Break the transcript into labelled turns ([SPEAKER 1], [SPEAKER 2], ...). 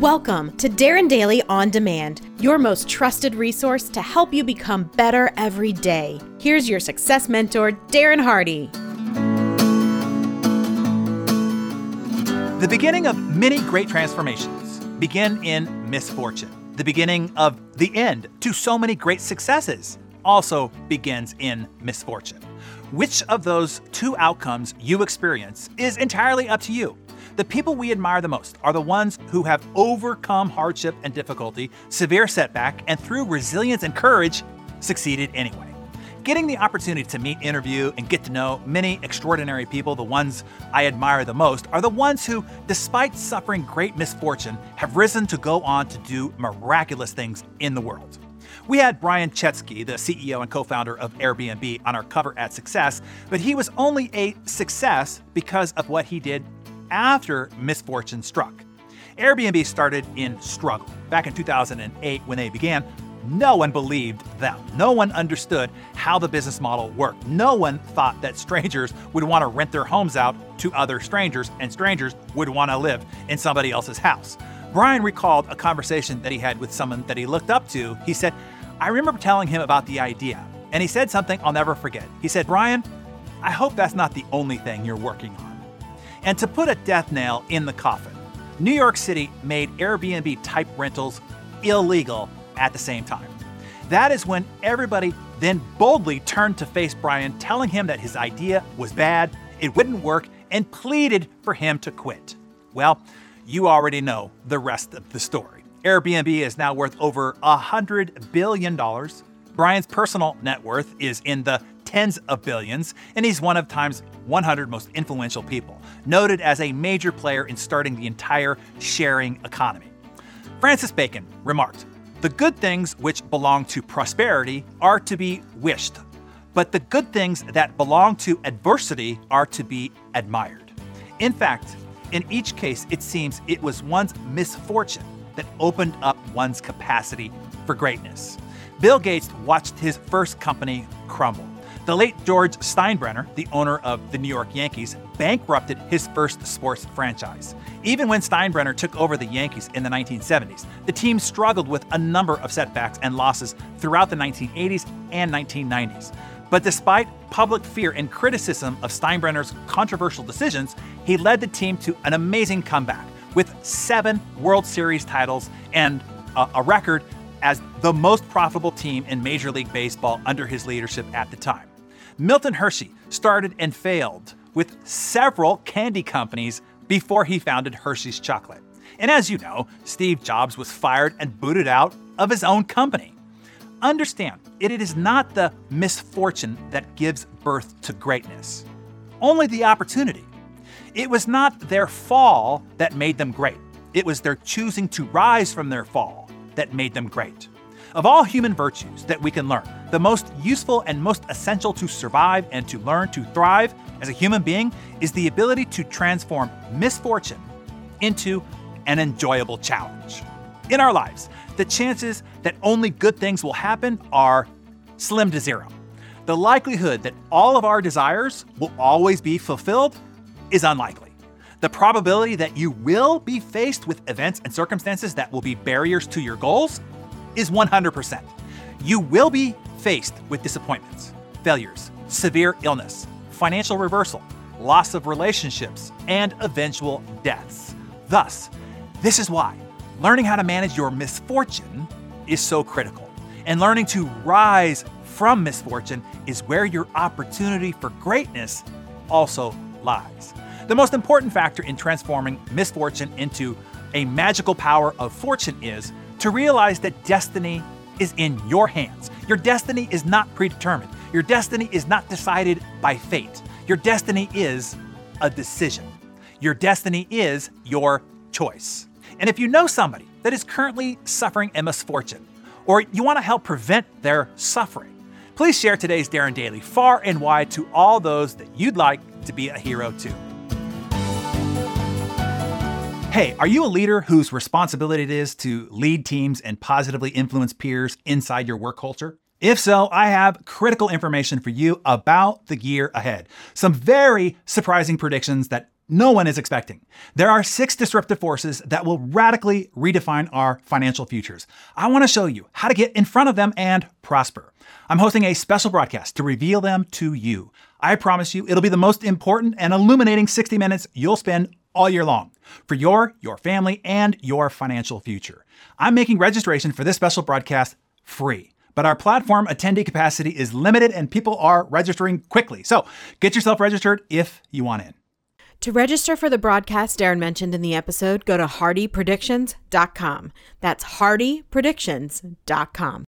[SPEAKER 1] Welcome to Darren Daily On Demand, your most trusted resource to help you become better every day. Here's your success mentor, Darren Hardy.
[SPEAKER 2] The beginning of many great transformations begin in misfortune. The beginning of the end to so many great successes also begins in misfortune. Which of those two outcomes you experience is entirely up to you. The people we admire the most are the ones who have overcome hardship and difficulty, severe setback, and through resilience and courage, succeeded anyway. Getting the opportunity to meet, interview, and get to know many extraordinary people, the ones I admire the most, are the ones who, despite suffering great misfortune, have risen to go on to do miraculous things in the world. We had Brian Chesky, the CEO and co founder of Airbnb, on our cover at Success, but he was only a success because of what he did after misfortune struck. Airbnb started in struggle. Back in 2008, when they began, no one believed them. No one understood how the business model worked. No one thought that strangers would want to rent their homes out to other strangers, and strangers would want to live in somebody else's house. Brian recalled a conversation that he had with someone that he looked up to. He said, I remember telling him about the idea, and he said something I'll never forget. He said, Brian, I hope that's not the only thing you're working on. And to put a death nail in the coffin, New York City made Airbnb type rentals illegal at the same time. That is when everybody then boldly turned to face Brian, telling him that his idea was bad, it wouldn't work, and pleaded for him to quit. Well, you already know the rest of the story. Airbnb is now worth over $100 billion. Brian's personal net worth is in the tens of billions, and he's one of Time's 100 most influential people, noted as a major player in starting the entire sharing economy. Francis Bacon remarked The good things which belong to prosperity are to be wished, but the good things that belong to adversity are to be admired. In fact, in each case, it seems it was one's misfortune that opened up one's capacity for greatness. Bill Gates watched his first company crumble. The late George Steinbrenner, the owner of the New York Yankees, bankrupted his first sports franchise. Even when Steinbrenner took over the Yankees in the 1970s, the team struggled with a number of setbacks and losses throughout the 1980s and 1990s. But despite public fear and criticism of Steinbrenner's controversial decisions, he led the team to an amazing comeback with seven World Series titles and a, a record as the most profitable team in Major League Baseball under his leadership at the time. Milton Hershey started and failed with several candy companies before he founded Hershey's Chocolate. And as you know, Steve Jobs was fired and booted out of his own company. Understand, it is not the misfortune that gives birth to greatness, only the opportunity. It was not their fall that made them great, it was their choosing to rise from their fall that made them great. Of all human virtues that we can learn, the most useful and most essential to survive and to learn to thrive as a human being is the ability to transform misfortune into an enjoyable challenge. In our lives, the chances that only good things will happen are slim to zero. The likelihood that all of our desires will always be fulfilled is unlikely. The probability that you will be faced with events and circumstances that will be barriers to your goals is 100%. You will be faced with disappointments, failures, severe illness, financial reversal, loss of relationships, and eventual deaths. Thus, this is why learning how to manage your misfortune is so critical. And learning to rise from misfortune is where your opportunity for greatness also lies. The most important factor in transforming misfortune into a magical power of fortune is to realize that destiny is in your hands. Your destiny is not predetermined. Your destiny is not decided by fate. Your destiny is a decision. Your destiny is your choice. And if you know somebody that is currently suffering a misfortune, or you want to help prevent their suffering, please share today's Darren Daily far and wide to all those that you'd like to be a hero to. Hey, are you a leader whose responsibility it is to lead teams and positively influence peers inside your work culture? If so, I have critical information for you about the year ahead. Some very surprising predictions that no one is expecting. There are six disruptive forces that will radically redefine our financial futures. I want to show you how to get in front of them and prosper. I'm hosting a special broadcast to reveal them to you. I promise you, it'll be the most important and illuminating 60 minutes you'll spend all year long for your, your family, and your financial future. I'm making registration for this special broadcast free. But our platform attendee capacity is limited and people are registering quickly. So get yourself registered if you want in.
[SPEAKER 1] To register for the broadcast Darren mentioned in the episode, go to hardypredictions.com. That's hardypredictions.com.